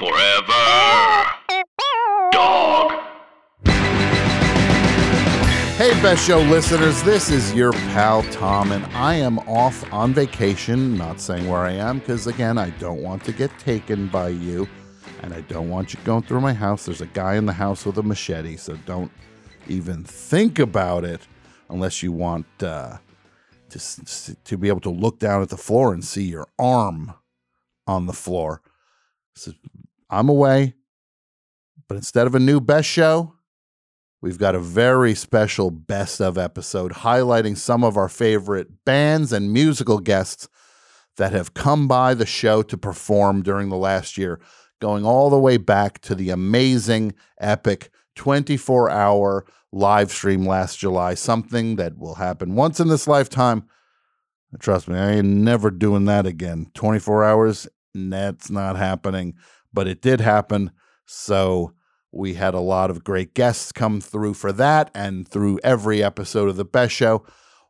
Forever. Dog. Hey, Best Show listeners, this is your pal Tom, and I am off on vacation. Not saying where I am, because again, I don't want to get taken by you, and I don't want you going through my house. There's a guy in the house with a machete, so don't even think about it unless you want uh, to, to be able to look down at the floor and see your arm on the floor. I'm away, but instead of a new Best Show, We've got a very special best of episode highlighting some of our favorite bands and musical guests that have come by the show to perform during the last year, going all the way back to the amazing, epic 24 hour live stream last July, something that will happen once in this lifetime. Trust me, I ain't never doing that again. 24 hours, that's not happening, but it did happen. So, we had a lot of great guests come through for that and through every episode of The Best Show.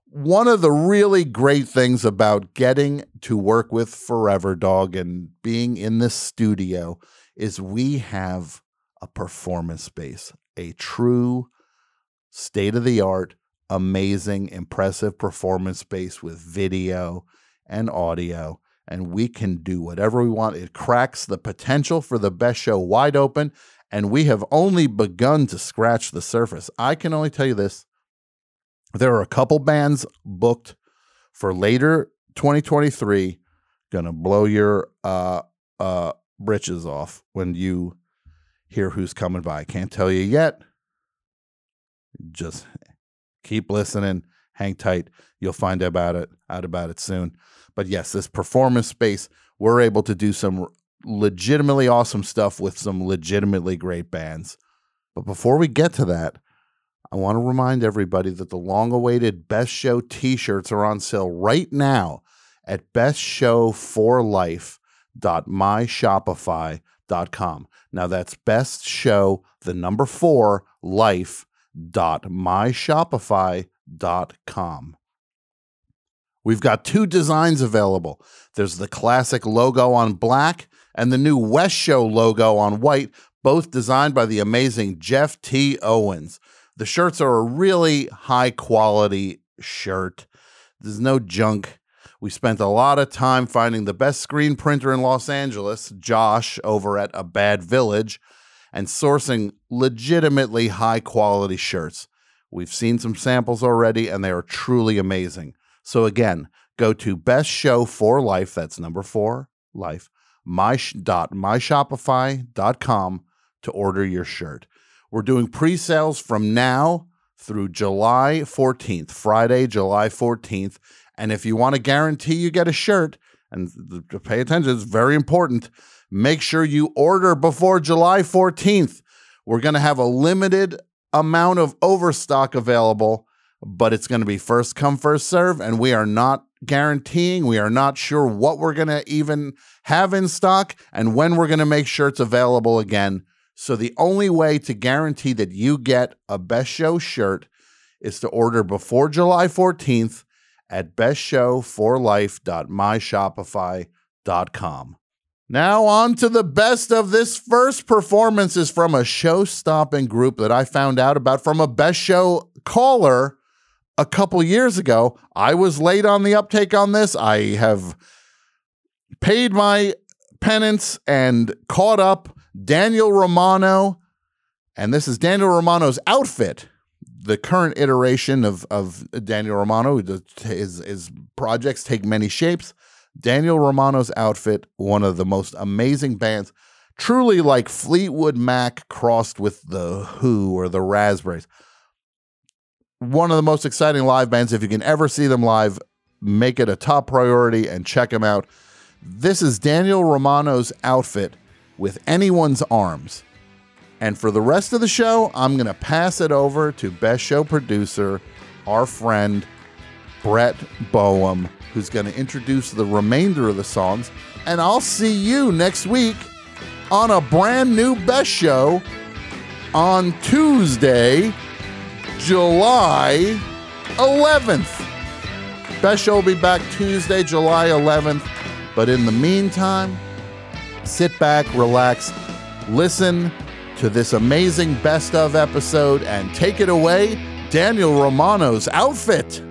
One of the really great things about getting to work with Forever Dog and being in this studio is we have a performance space, a true state of the art, amazing, impressive performance space with video and audio. And we can do whatever we want. It cracks the potential for the best show wide open and we have only begun to scratch the surface. I can only tell you this there are a couple bands booked for later 2023 gonna blow your uh uh britches off when you hear who's coming by. Can't tell you yet. Just keep listening, hang tight. You'll find out about it out about it soon. But yes, this performance space, we're able to do some legitimately awesome stuff with some legitimately great bands. But before we get to that, I want to remind everybody that the long awaited Best Show t shirts are on sale right now at bestshow4life.myshopify.com. Now that's best show, the number four, life.myshopify.com. We've got two designs available. There's the classic logo on black and the new West Show logo on white, both designed by the amazing Jeff T. Owens. The shirts are a really high quality shirt. There's no junk. We spent a lot of time finding the best screen printer in Los Angeles, Josh, over at A Bad Village, and sourcing legitimately high quality shirts. We've seen some samples already, and they are truly amazing. So again, go to Best Show for Life. That's number four, life. My dot myshopify.com to order your shirt. We're doing pre-sales from now through July 14th, Friday, July 14th. And if you want to guarantee you get a shirt, and pay attention, it's very important, make sure you order before July 14th. We're going to have a limited amount of overstock available, but it's going to be first come, first serve. And we are not guaranteeing, we are not sure what we're going to even have in stock and when we're going to make shirts available again. So the only way to guarantee that you get a Best Show shirt is to order before July 14th at bestshow4life.myshopify.com. Now on to the best of this first performance is from a show-stopping group that I found out about from a Best Show caller a couple years ago. I was late on the uptake on this. I have paid my penance and caught up Daniel Romano, and this is Daniel Romano's outfit. The current iteration of of Daniel Romano, his his projects take many shapes. Daniel Romano's outfit, one of the most amazing bands, truly like Fleetwood Mac crossed with the Who or the Raspberries. One of the most exciting live bands. If you can ever see them live, make it a top priority and check them out. This is Daniel Romano's outfit with anyone's arms. And for the rest of the show, I'm going to pass it over to Best Show producer, our friend Brett Boehm, who's going to introduce the remainder of the songs. And I'll see you next week on a brand new Best Show on Tuesday, July 11th. Best Show will be back Tuesday, July 11th. But in the meantime, sit back, relax, listen to this amazing best of episode, and take it away, Daniel Romano's outfit.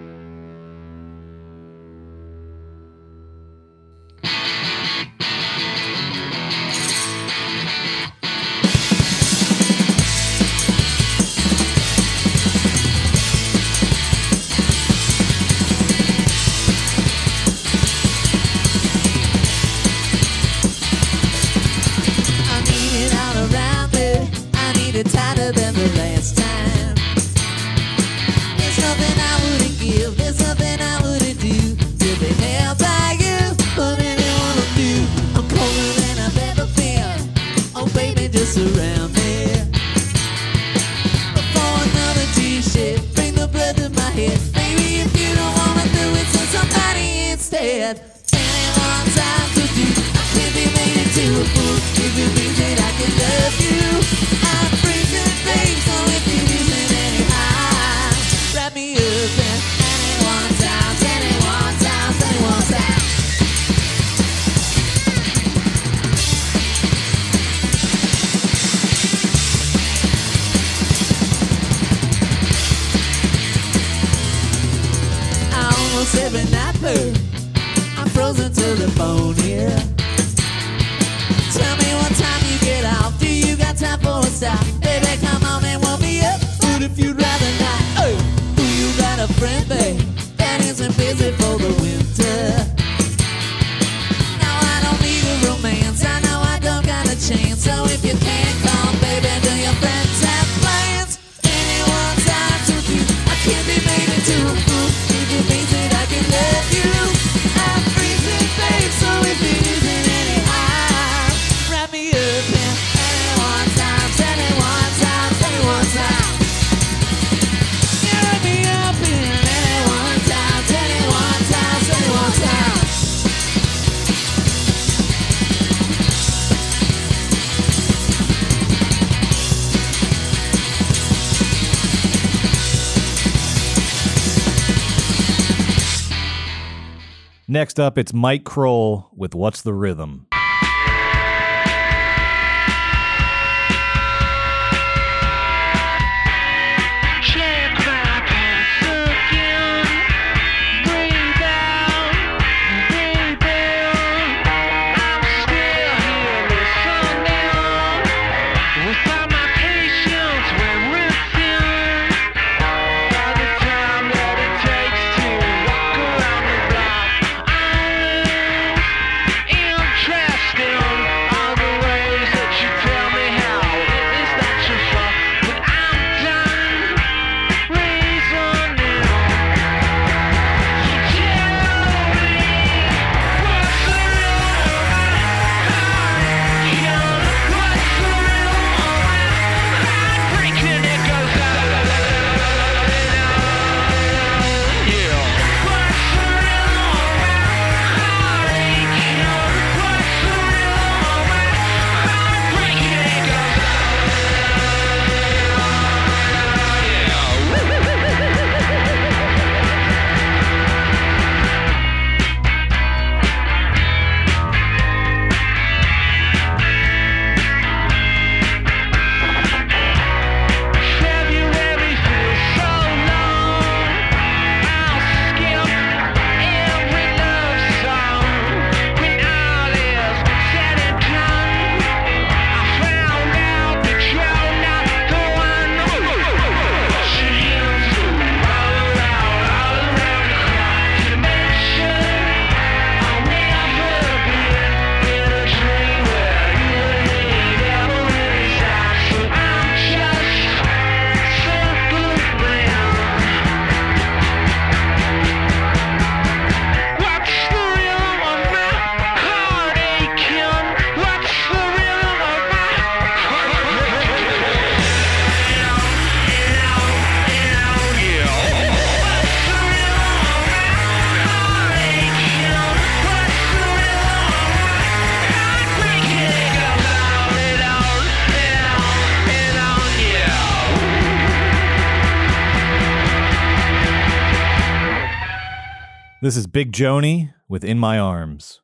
Next up, it's Mike Krol with What's the Rhythm? This is Big Joanie with In My Arms.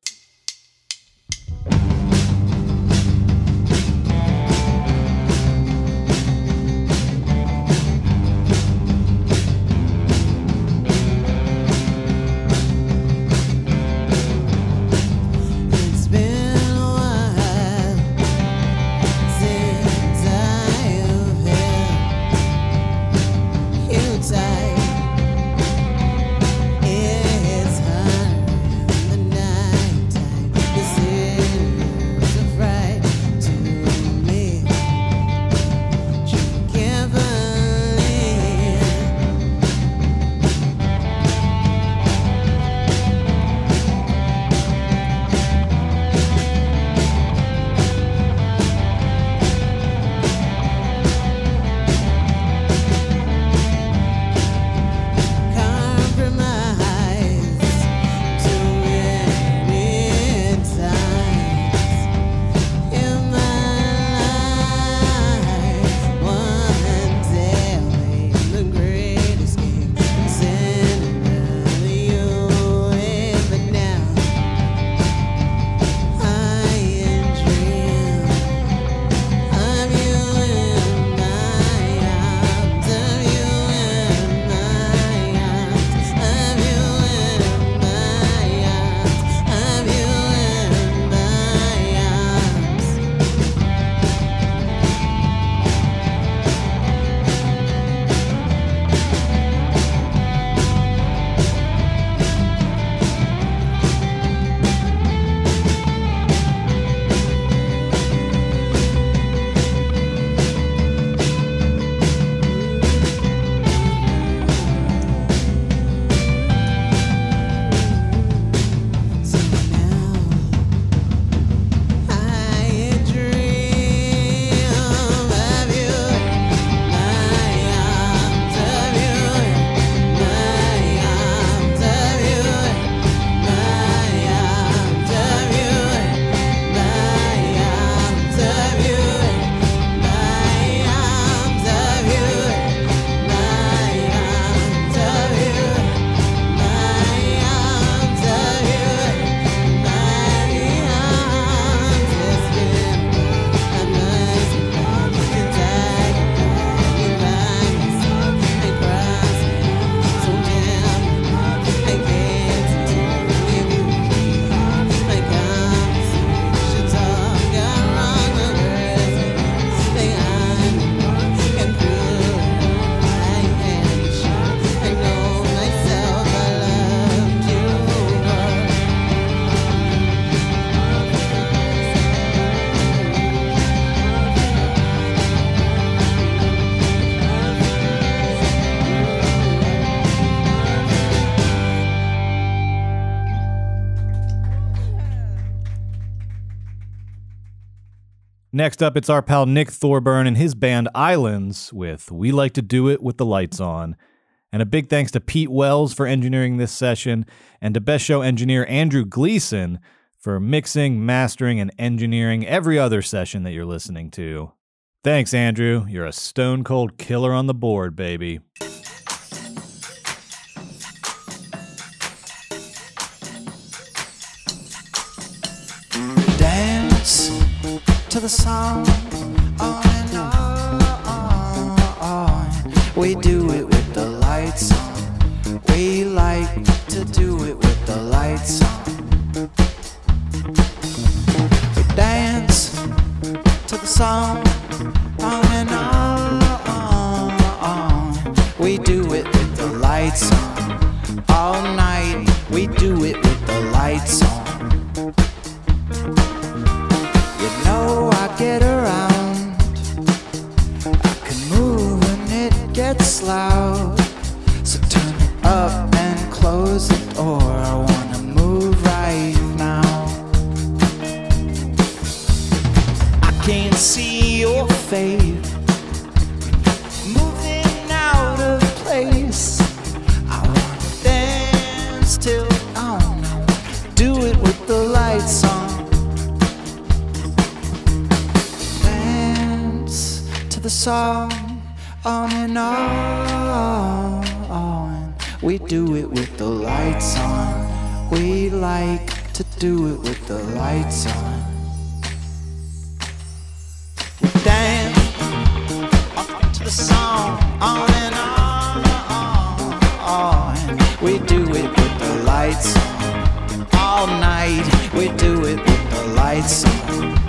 Next up, it's our pal Nick Thorburn and his band Islands with We Like to Do It with the Lights On. And a big thanks to Pete Wells for engineering this session and to Best Show engineer Andrew Gleason for mixing, mastering, and engineering every other session that you're listening to. Thanks, Andrew. You're a stone cold killer on the board, baby. To the song on and on. We do it with the lights on. We like to do it with the lights on. We dance to the song on and on. We do it with the lights on. All night we do it with the lights on. Get around. I can move when it gets loud. So turn it up and close the door. I wanna move right now. I can't see your face. song on and on. We do it with the lights on. We like to do it with the lights on. We dance to the song on and on. We do it with the lights on all night. We do it with the lights on.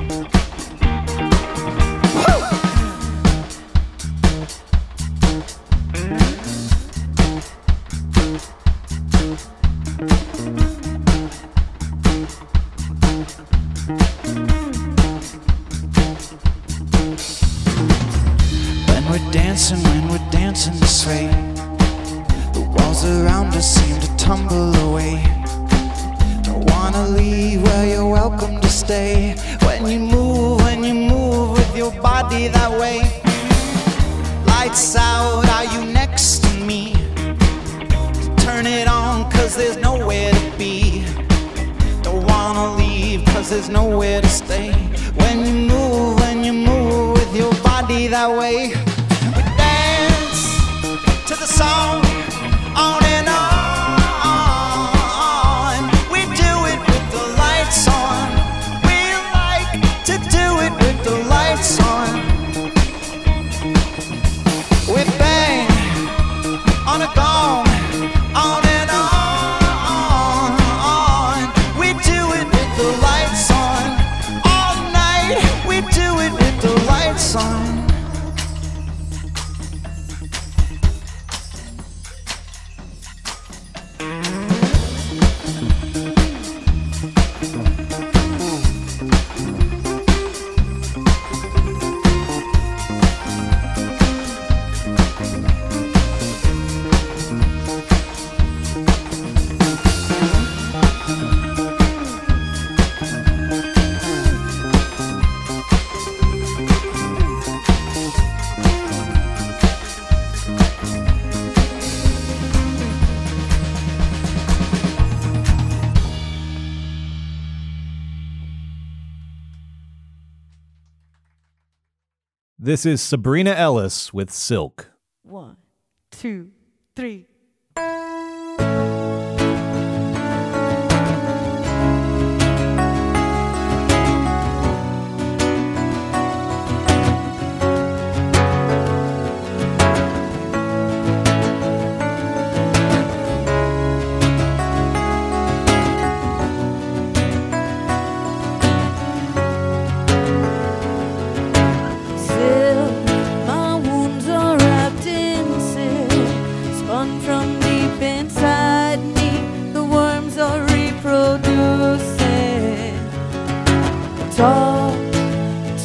This is Sabrina Ellis with Silk.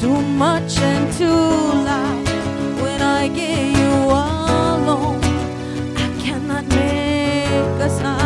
too much and too loud. When I get you alone, I cannot make a sound.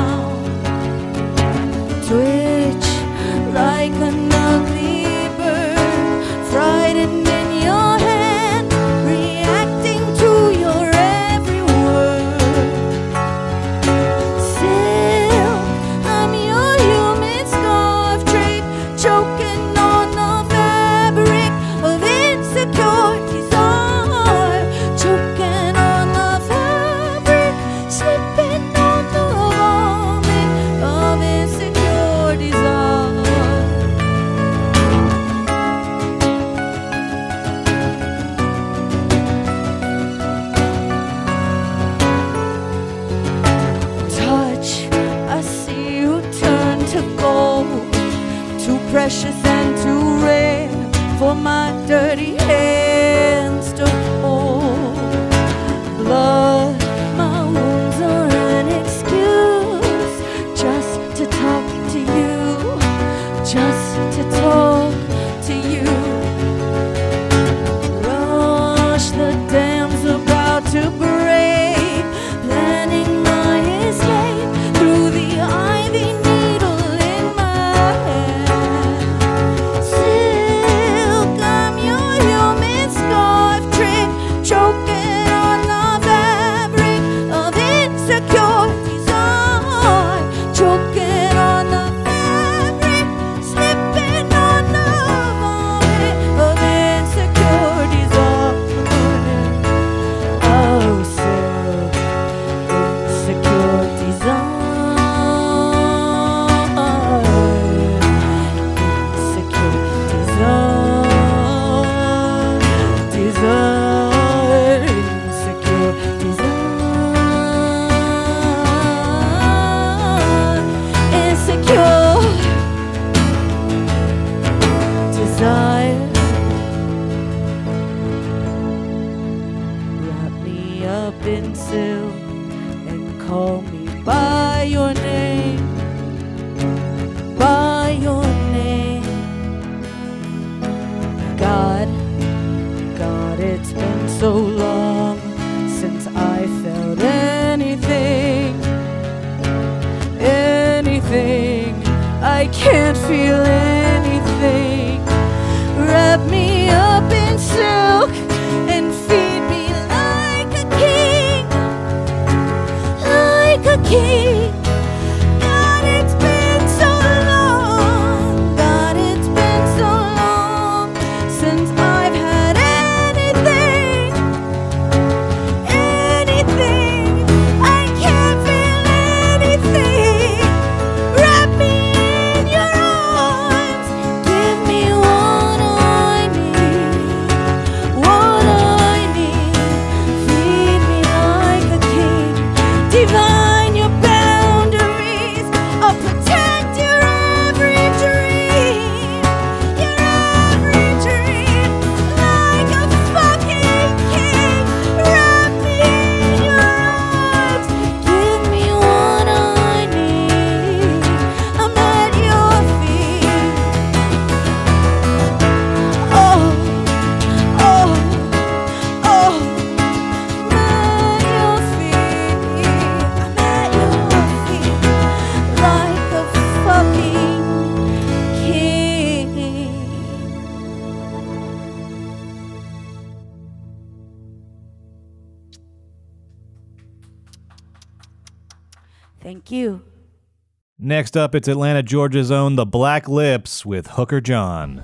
Next up, it's Atlanta, Georgia's own The Black Lips with Hooker Jon.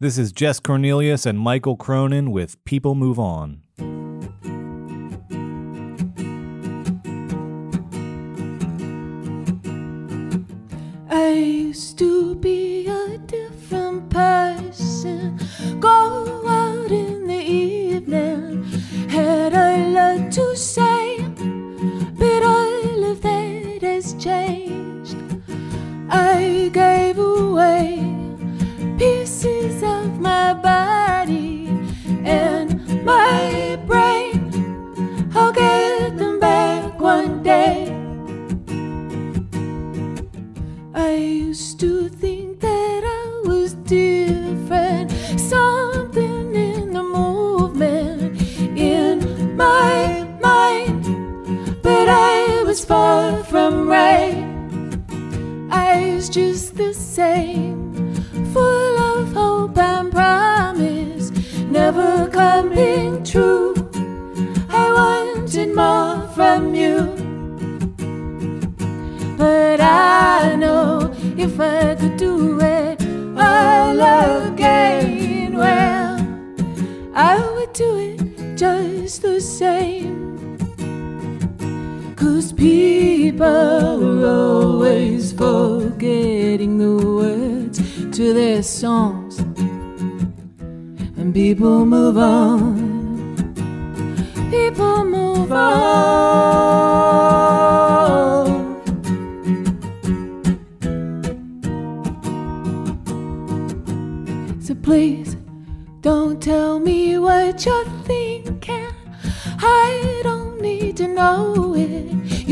This is Jess Cornelius and Mikal Cronin with People Move On.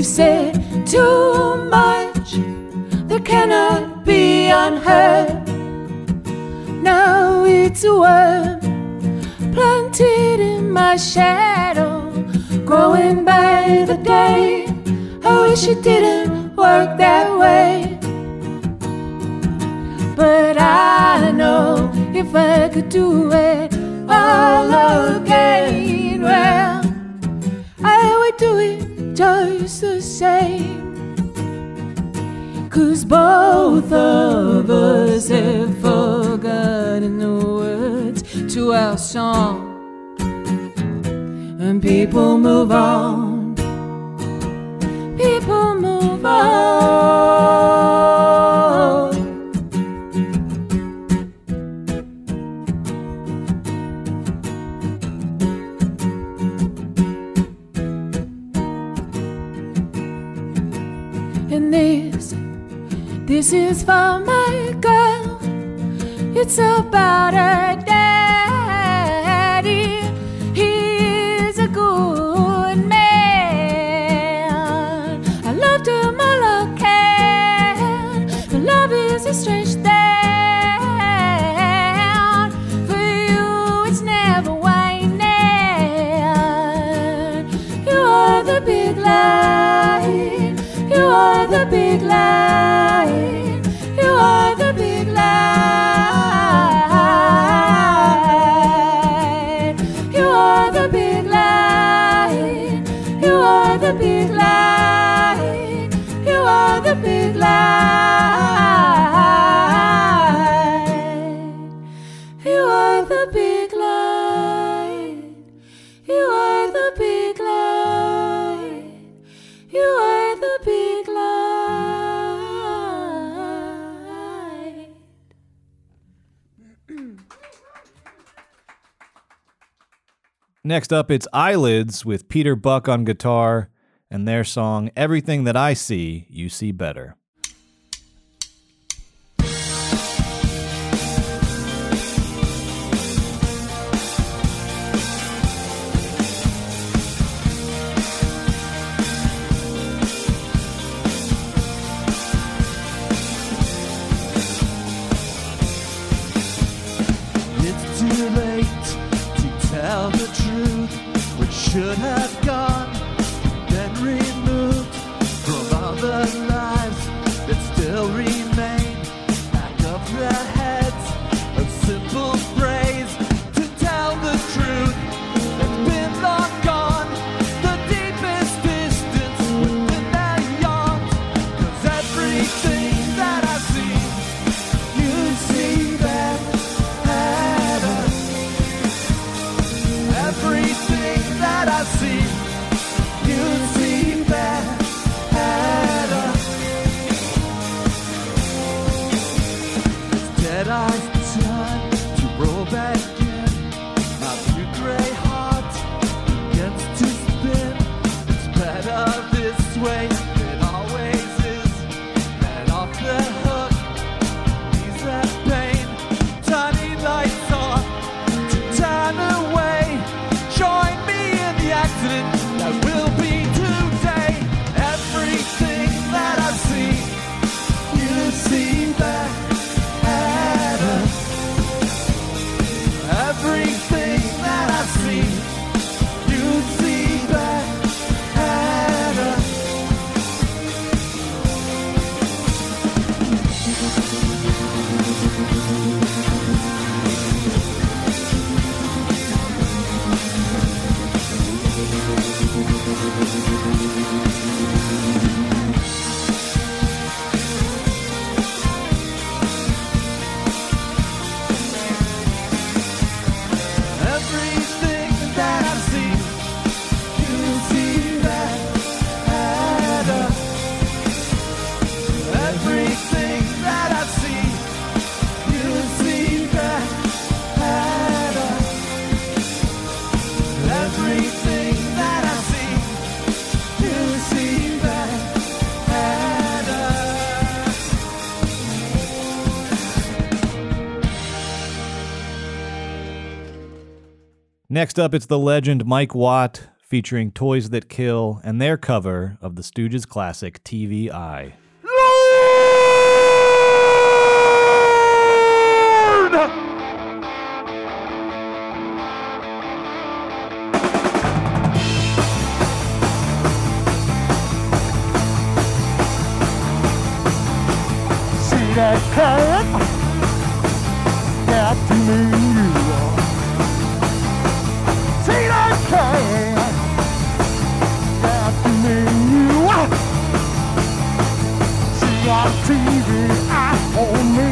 Said too much that cannot be unheard. Now it's a worm planted in my shadow, growing by the day. I wish it didn't work that way. But I know if I could do it all again, well, I would do it just the same. Cause both of us have forgotten the words to our song. And people move on. People move on. This is for my girl. It's about her daddy. He's a good man. I loved him all I can. But love is a strange thing. For you, it's never waning. You are the big light. You are the big light. The big light. You are the big light. Next up, it's Eyelids with Peter Buck on guitar and their song Everything That I See, You See Better. should have gone. Next up, it's the legend Mike Watt featuring Toys That Kill and their cover of the Stooges classic TV Eye. That. Got to. TV at home.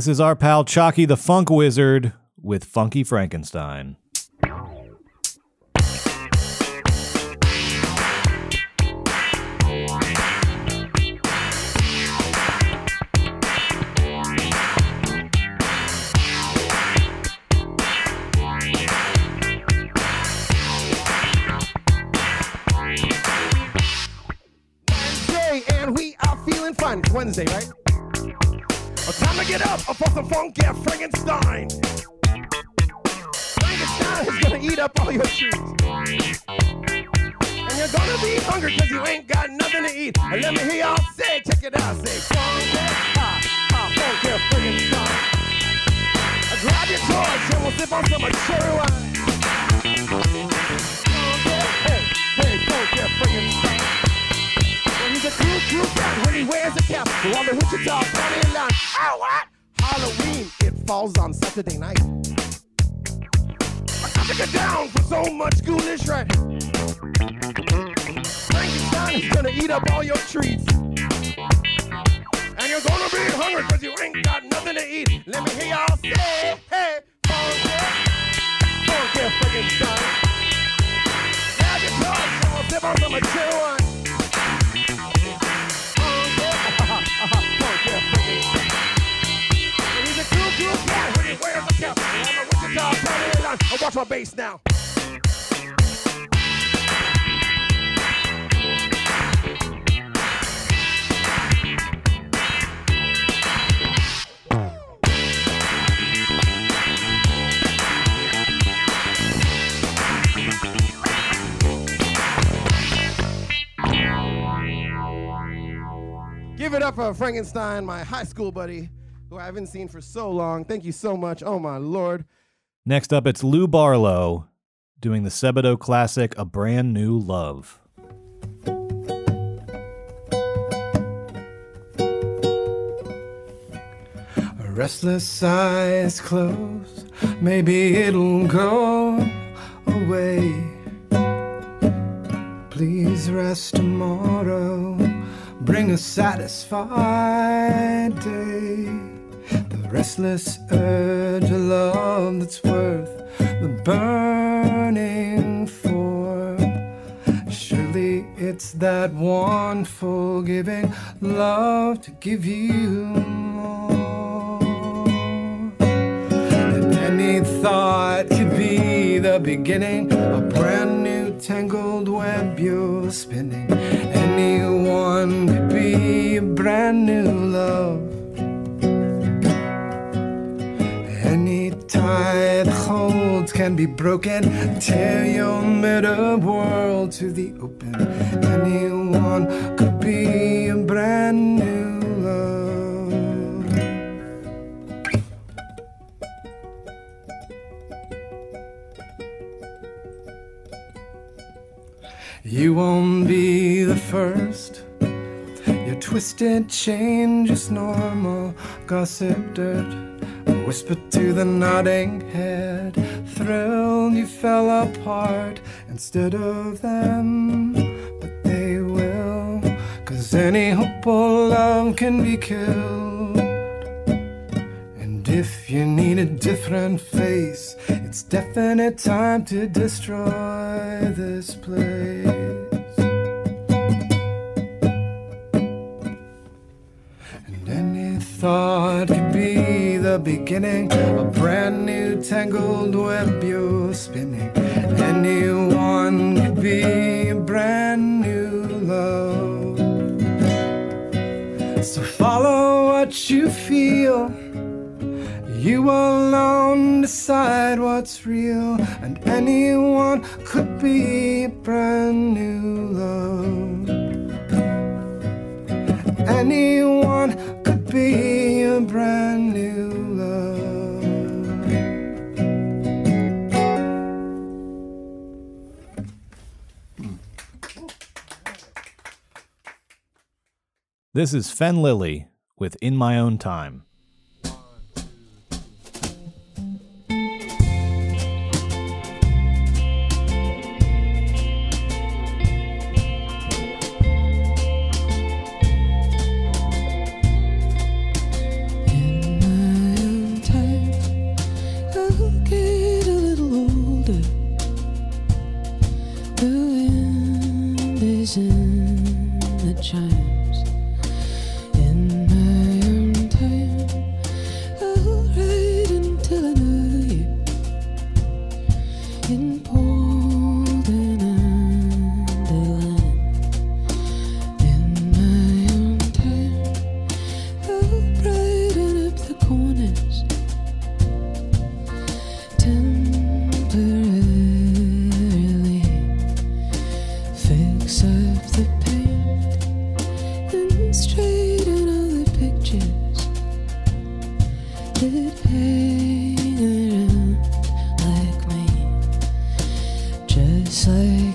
This is our pal Chaki the Funk Wizard with Funky Frankenstein. Wednesday, right? Funky Frankenstein. Frankenstein is gonna eat up all your trees. And you're gonna be hungry because you ain't got nothing to eat. And let me hear y'all say, check it out, say, funky, ha, ha, funky Frankenstein. Uh, Grab your torch and we'll sip on some cherry wine. Hey, hey, funky Frankenstein. He's a cool, cool cat when he wears a cap. All the Wichita County line. Oh, what? Halloween, it falls on Saturday night. I got to get down for so much ghoulish right. Frankenstein is gonna eat up all your treats. And you're gonna be hungry because you ain't got nothing to eat. Let me hear y'all say, hey, funky, funky Frankenstein. Grab your toys we'll sip on some chill wine. I watch my bass now. Give it up for Frankenstein, my high school buddy, who I haven't seen for so long. Thank you so much. Oh my lord. Next up, it's Lou Barlow doing the Sebadoh classic A Brand New Love. Restless eyes close, maybe it'll go away. Please rest tomorrow, bring a satisfied day. Restless urge of love that's worth the burning for. Surely it's that one forgiving love to give you more. Any thought could be the beginning, a brand new tangled web you're spinning. Anyone could be a brand new love. That holds can be broken. Tear your middle world to the open. Anyone could be a brand new love. You won't be the first. Your twisted chain, is normal. Gossip dirt. Whisper to the nodding head. Thrilled you fell apart instead of them. But they will. Cause any hope or love can be killed. And if you need a different face, it's definite time to destroy this place. Thought could be the beginning, a brand new tangled web you're spinning. Anyone could be a brand new love. So follow what you feel. You alone decide what's real, and anyone could be a brand new love. Anyone could be a brand new love. This is Fenne Lily with In My Own Time.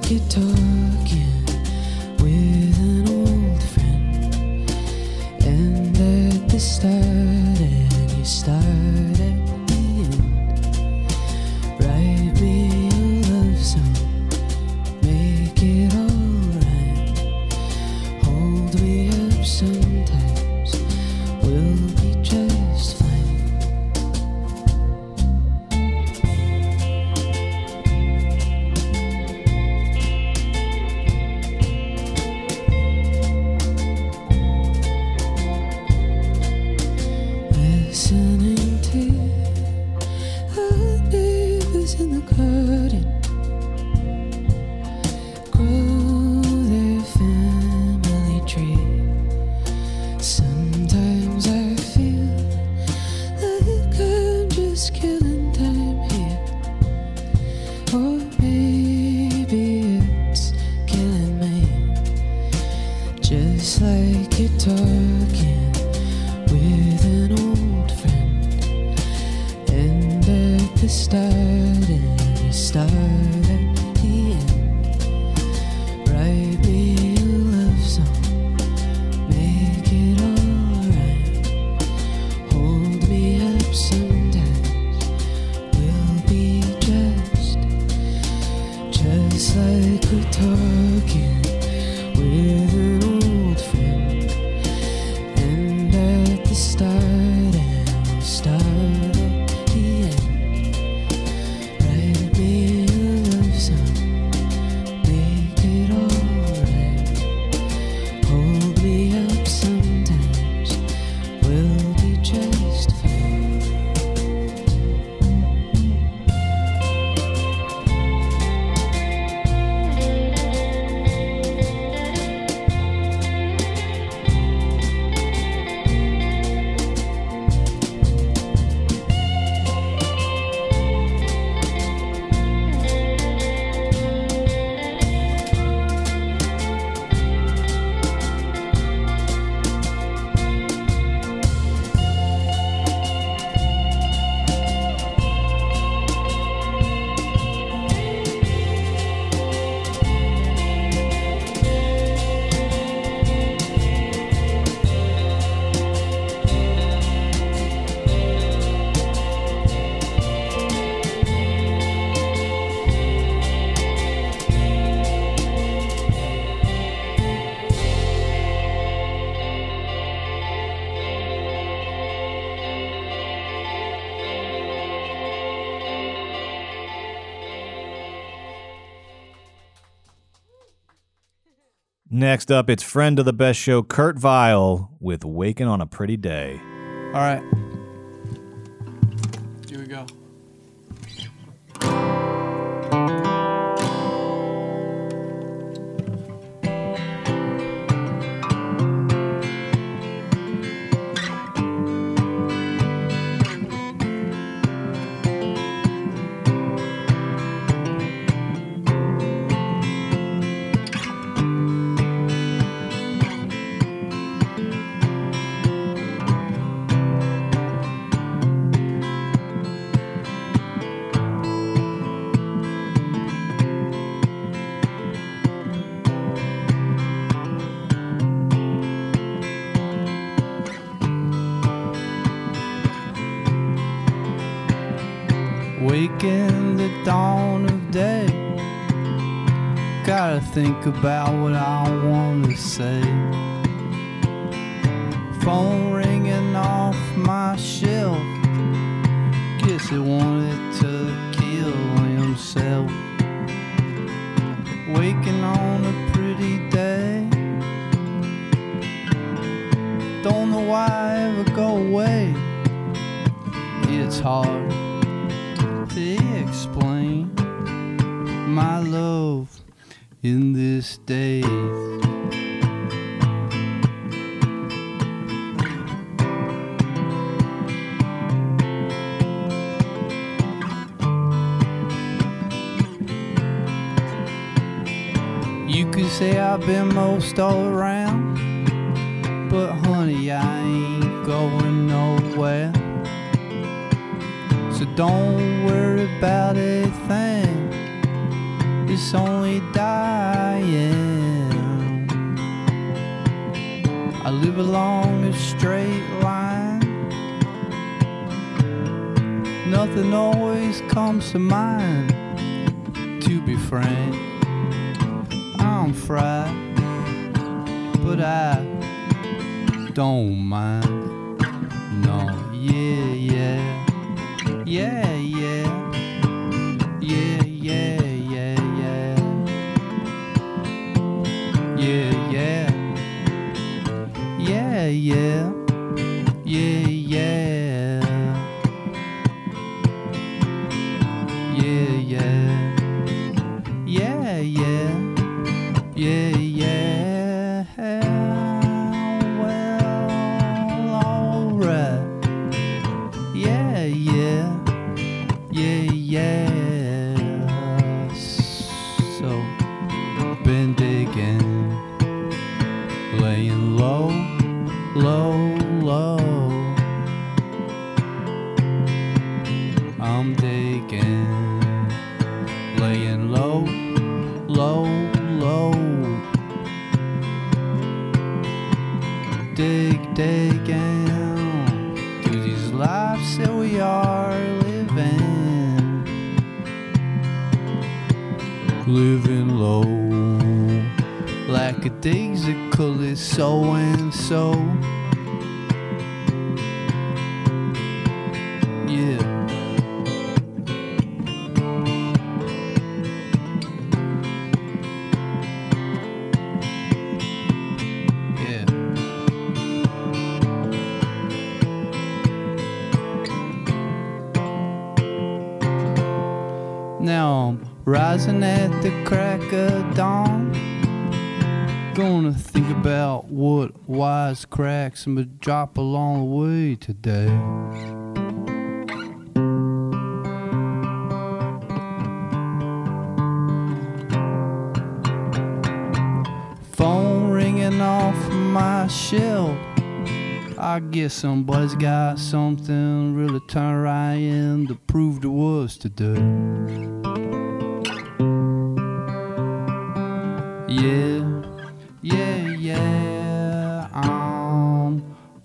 guitar Next up, it's friend of the best show, Kurt Vile, with Waking on a Pretty Day. All right. think about what I want to say. Phone ringing off my shelf. Guess he wanted to kill himself. Waking on a pretty day. Don't know why I ever go away. It's hard. all around. But honey, I ain't going nowhere. So don't worry about a thing. It's only dying. I live along a straight line. Nothing always comes to mind. To be frank, I'm fried but I don't mind. Wise cracks drop along the way today. Phone ringing off my shelf. I guess somebody's got something really turn right in to prove to us today.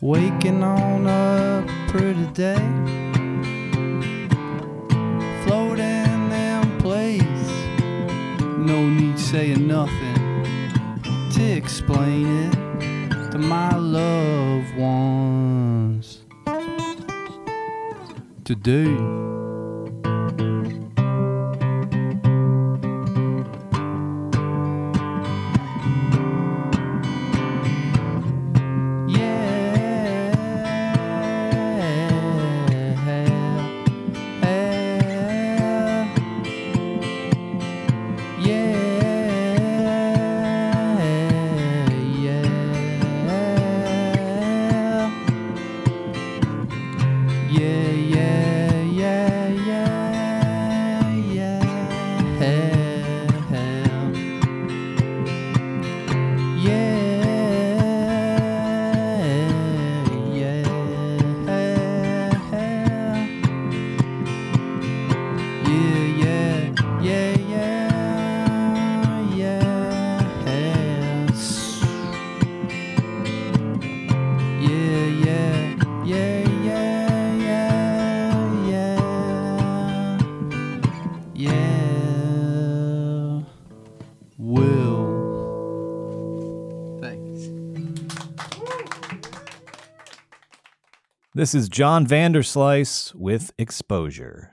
Waking on a pretty day. Floating in place. No need saying nothing to explain it to my loved ones today. This is John Vanderslice with Exposure.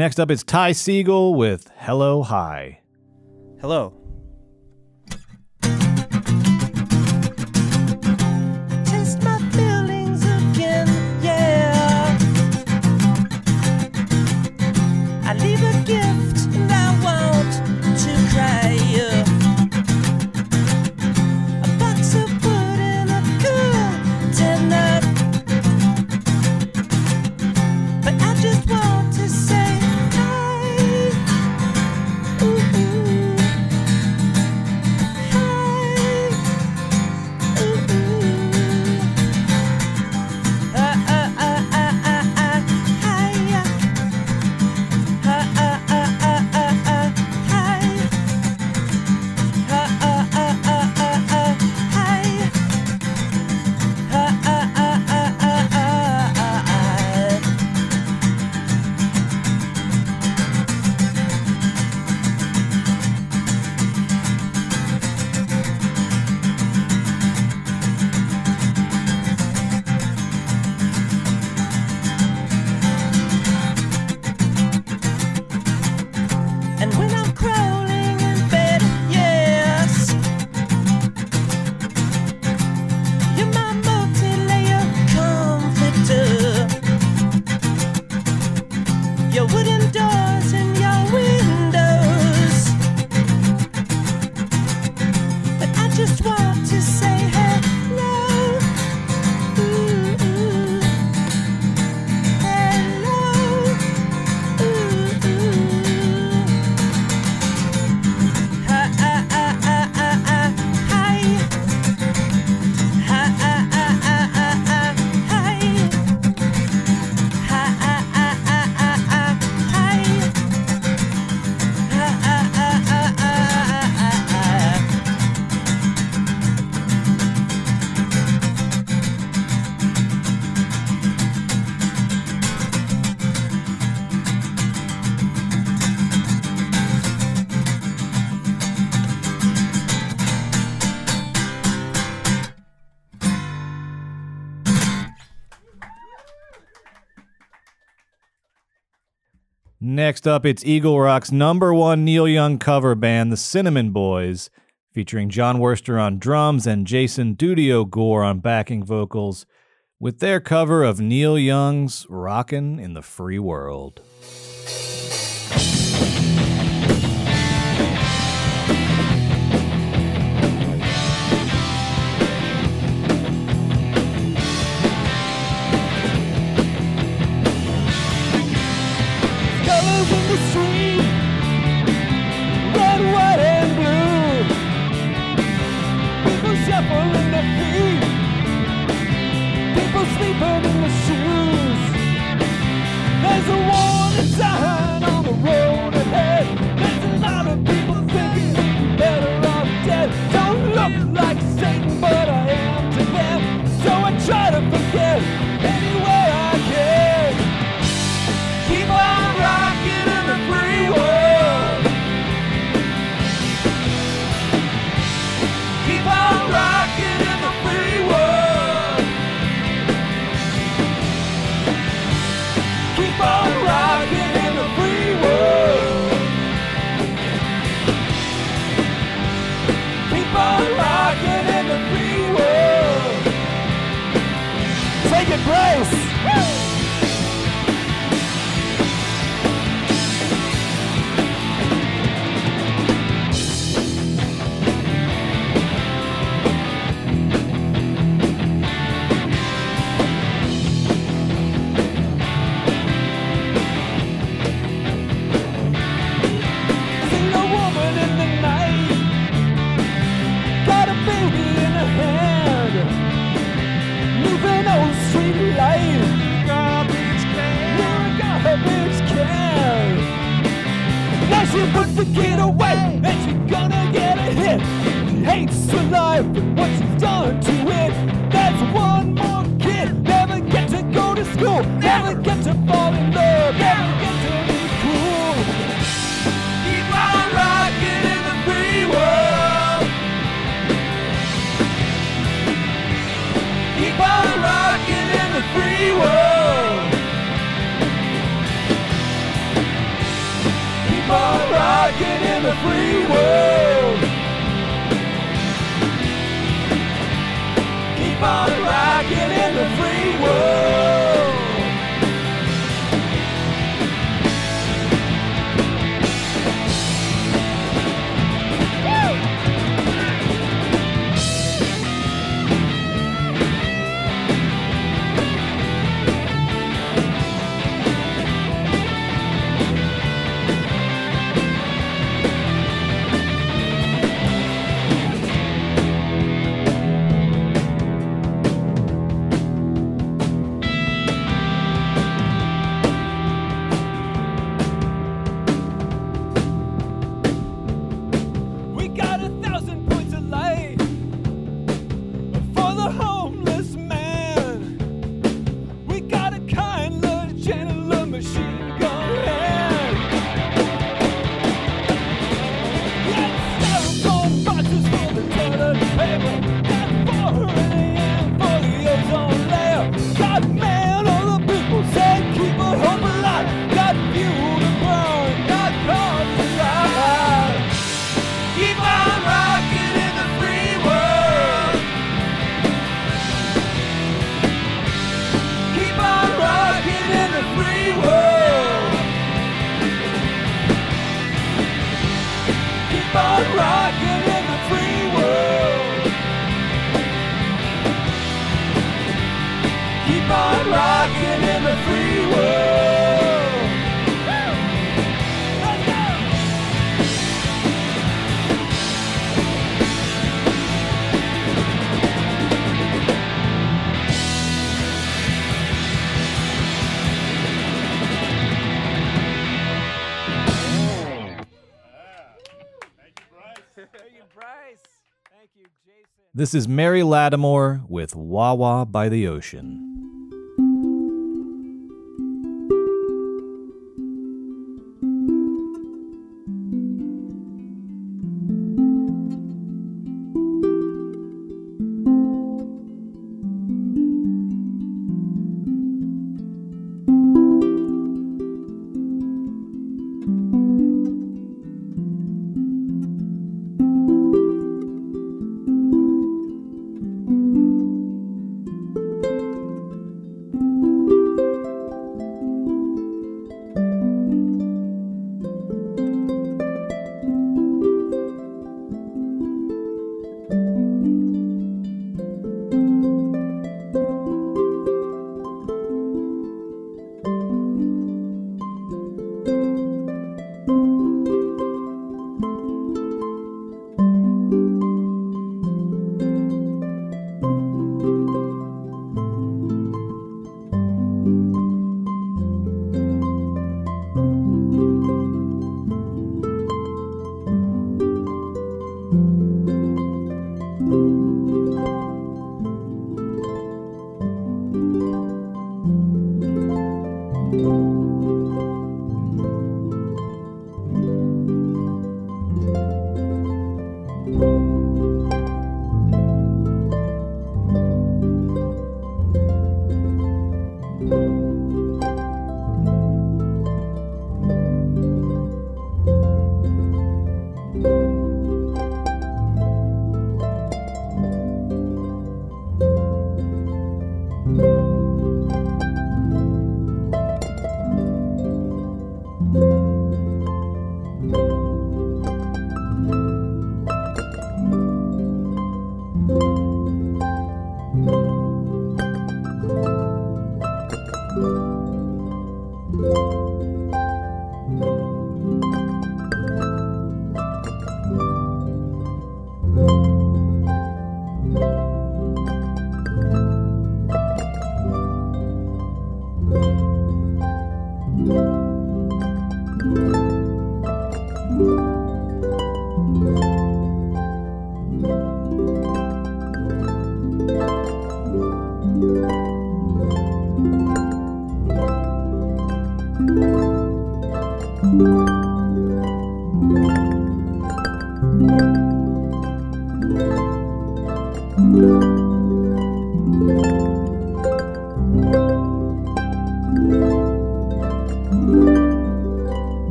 Next up is Ty Segall with Hello Hi. Hello, Next up, it's Eagle Rock's number one Neil Young cover band, the Cinnamon Boys, featuring Jon Wurster on drums and Jason Dudio Gore on backing vocals, with their cover of Neil Young's Rockin' in the Free World. wants to get away, and she's gonna get a hit. He hates her life and what she's done to it. That's one more kid, never get to go to school, never get to fall in love, never get to be cool. Keep on rocking in the free world. Keep on rocking in the free world. working in the free world. Keep on rocking in the free world. This is Mary Lattimore with Wawa by the Ocean.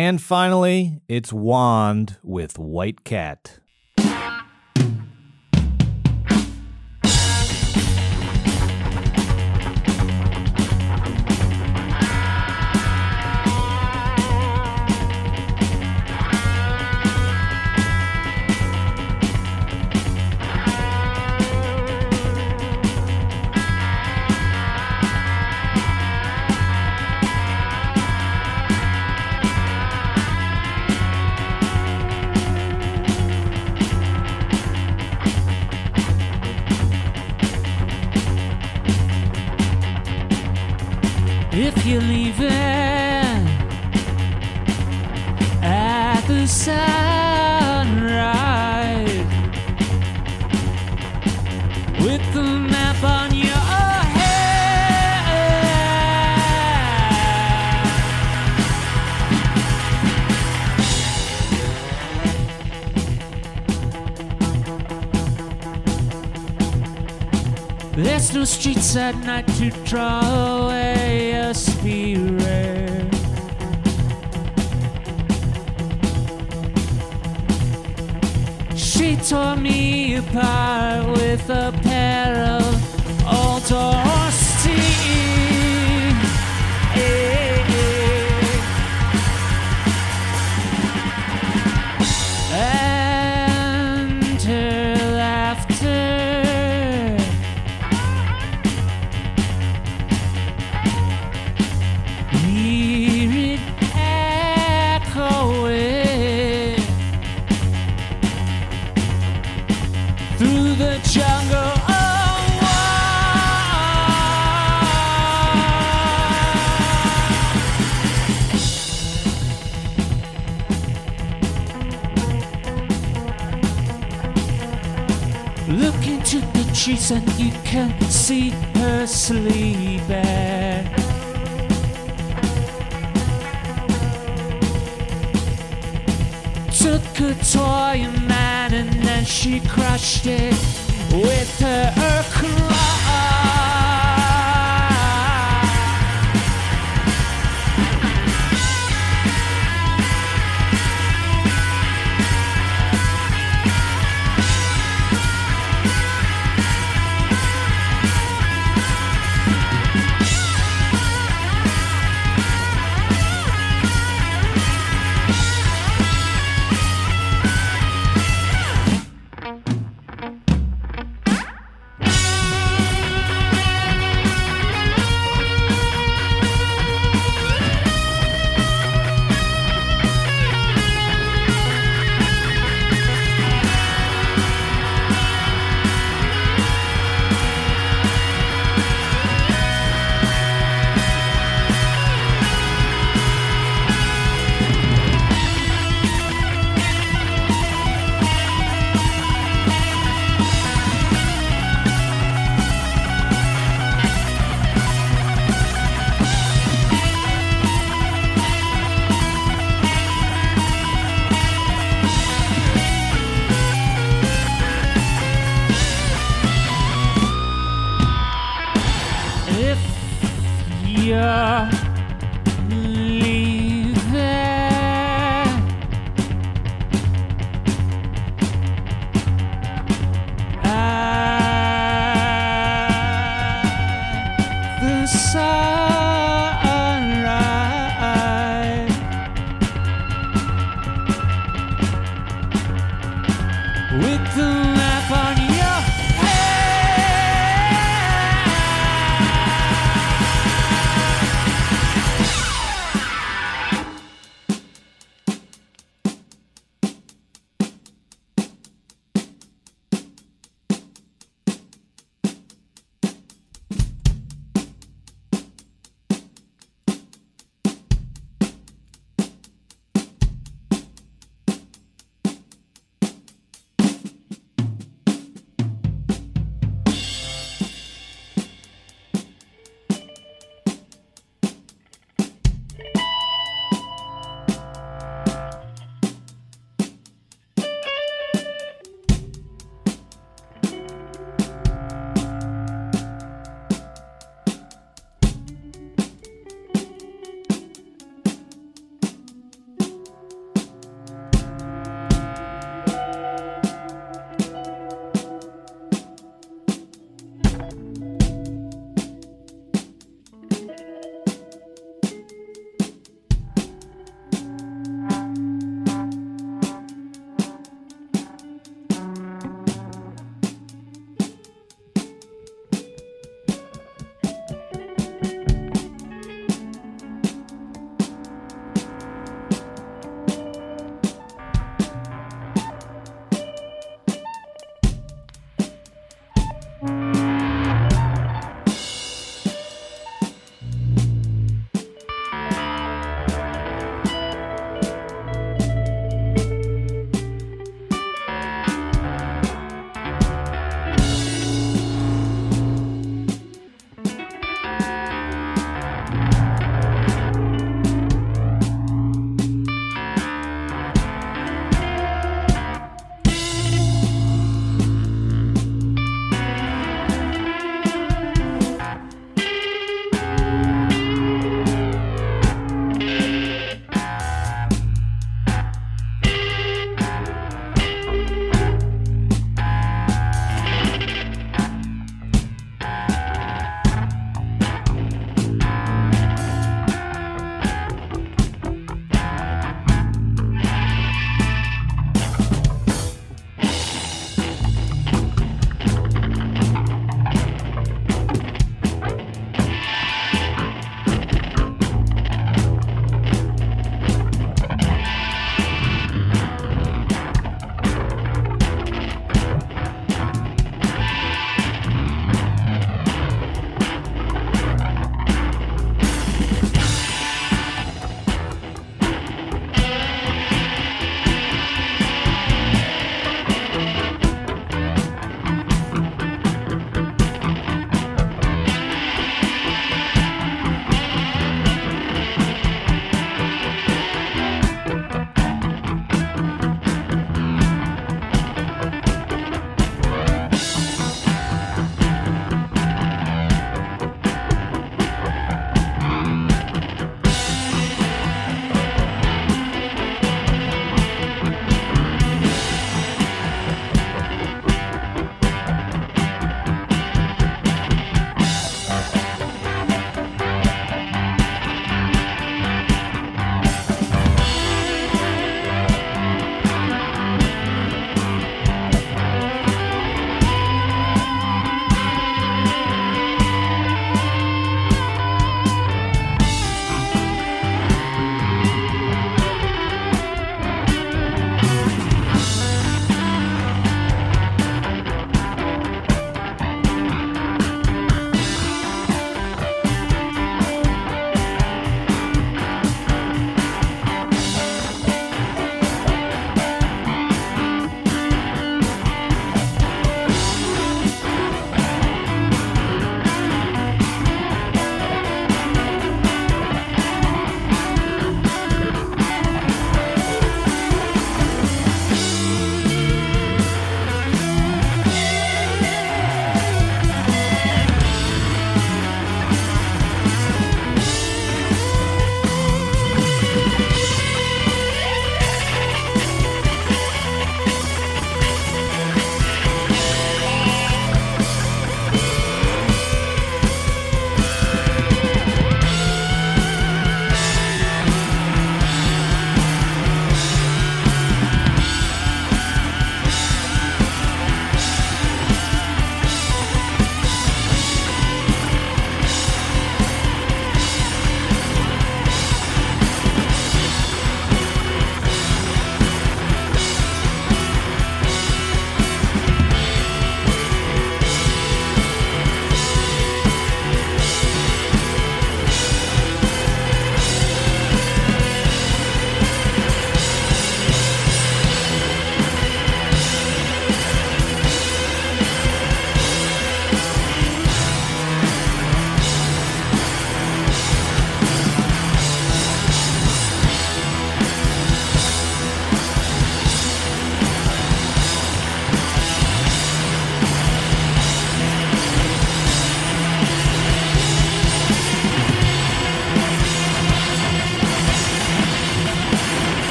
And finally, it's Wand with White Cat. You're leaving at the sunrise with the map on your head. There's no streets at night to draw away a tore me apart with a pair of old doors and you can see her sleeping. took a toy man and then she crushed it with her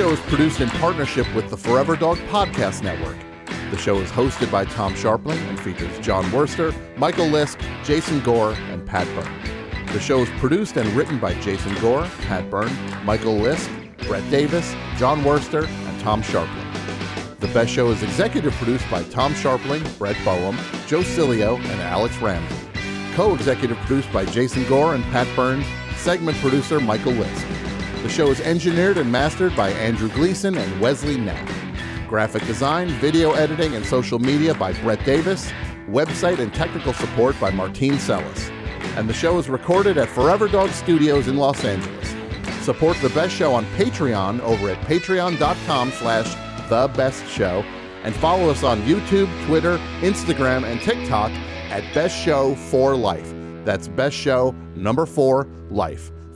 The show is produced in partnership with the Forever Dog Podcast Network. The show is hosted by Tom Scharpling and features Jon Wurster, Michael Lisk, Jason Gore, and Pat Byrne. The show is produced and written by Jason Gore, Pat Byrne, Michael Lisk, Brett Davis, Jon Wurster, and Tom Scharpling. The Best Show is executive produced by Tom Scharpling, Brett Boehm, Joe Cilio, and Alex Ramsey. Co-executive produced by Jason Gore and Pat Burns. Segment producer Michael Lisk. The show is engineered and mastered by Andrew Gleason and Wesley Knapp. Graphic design, video editing, and social media by Brett Davis. Website and technical support by Martine Sellis. And the show is recorded at Forever Dog Studios in Los Angeles. Support the best show on Patreon over at patreon.com slash the best show and follow us on YouTube, Twitter, Instagram, and TikTok at Best Show for Life. That's Best Show number four life.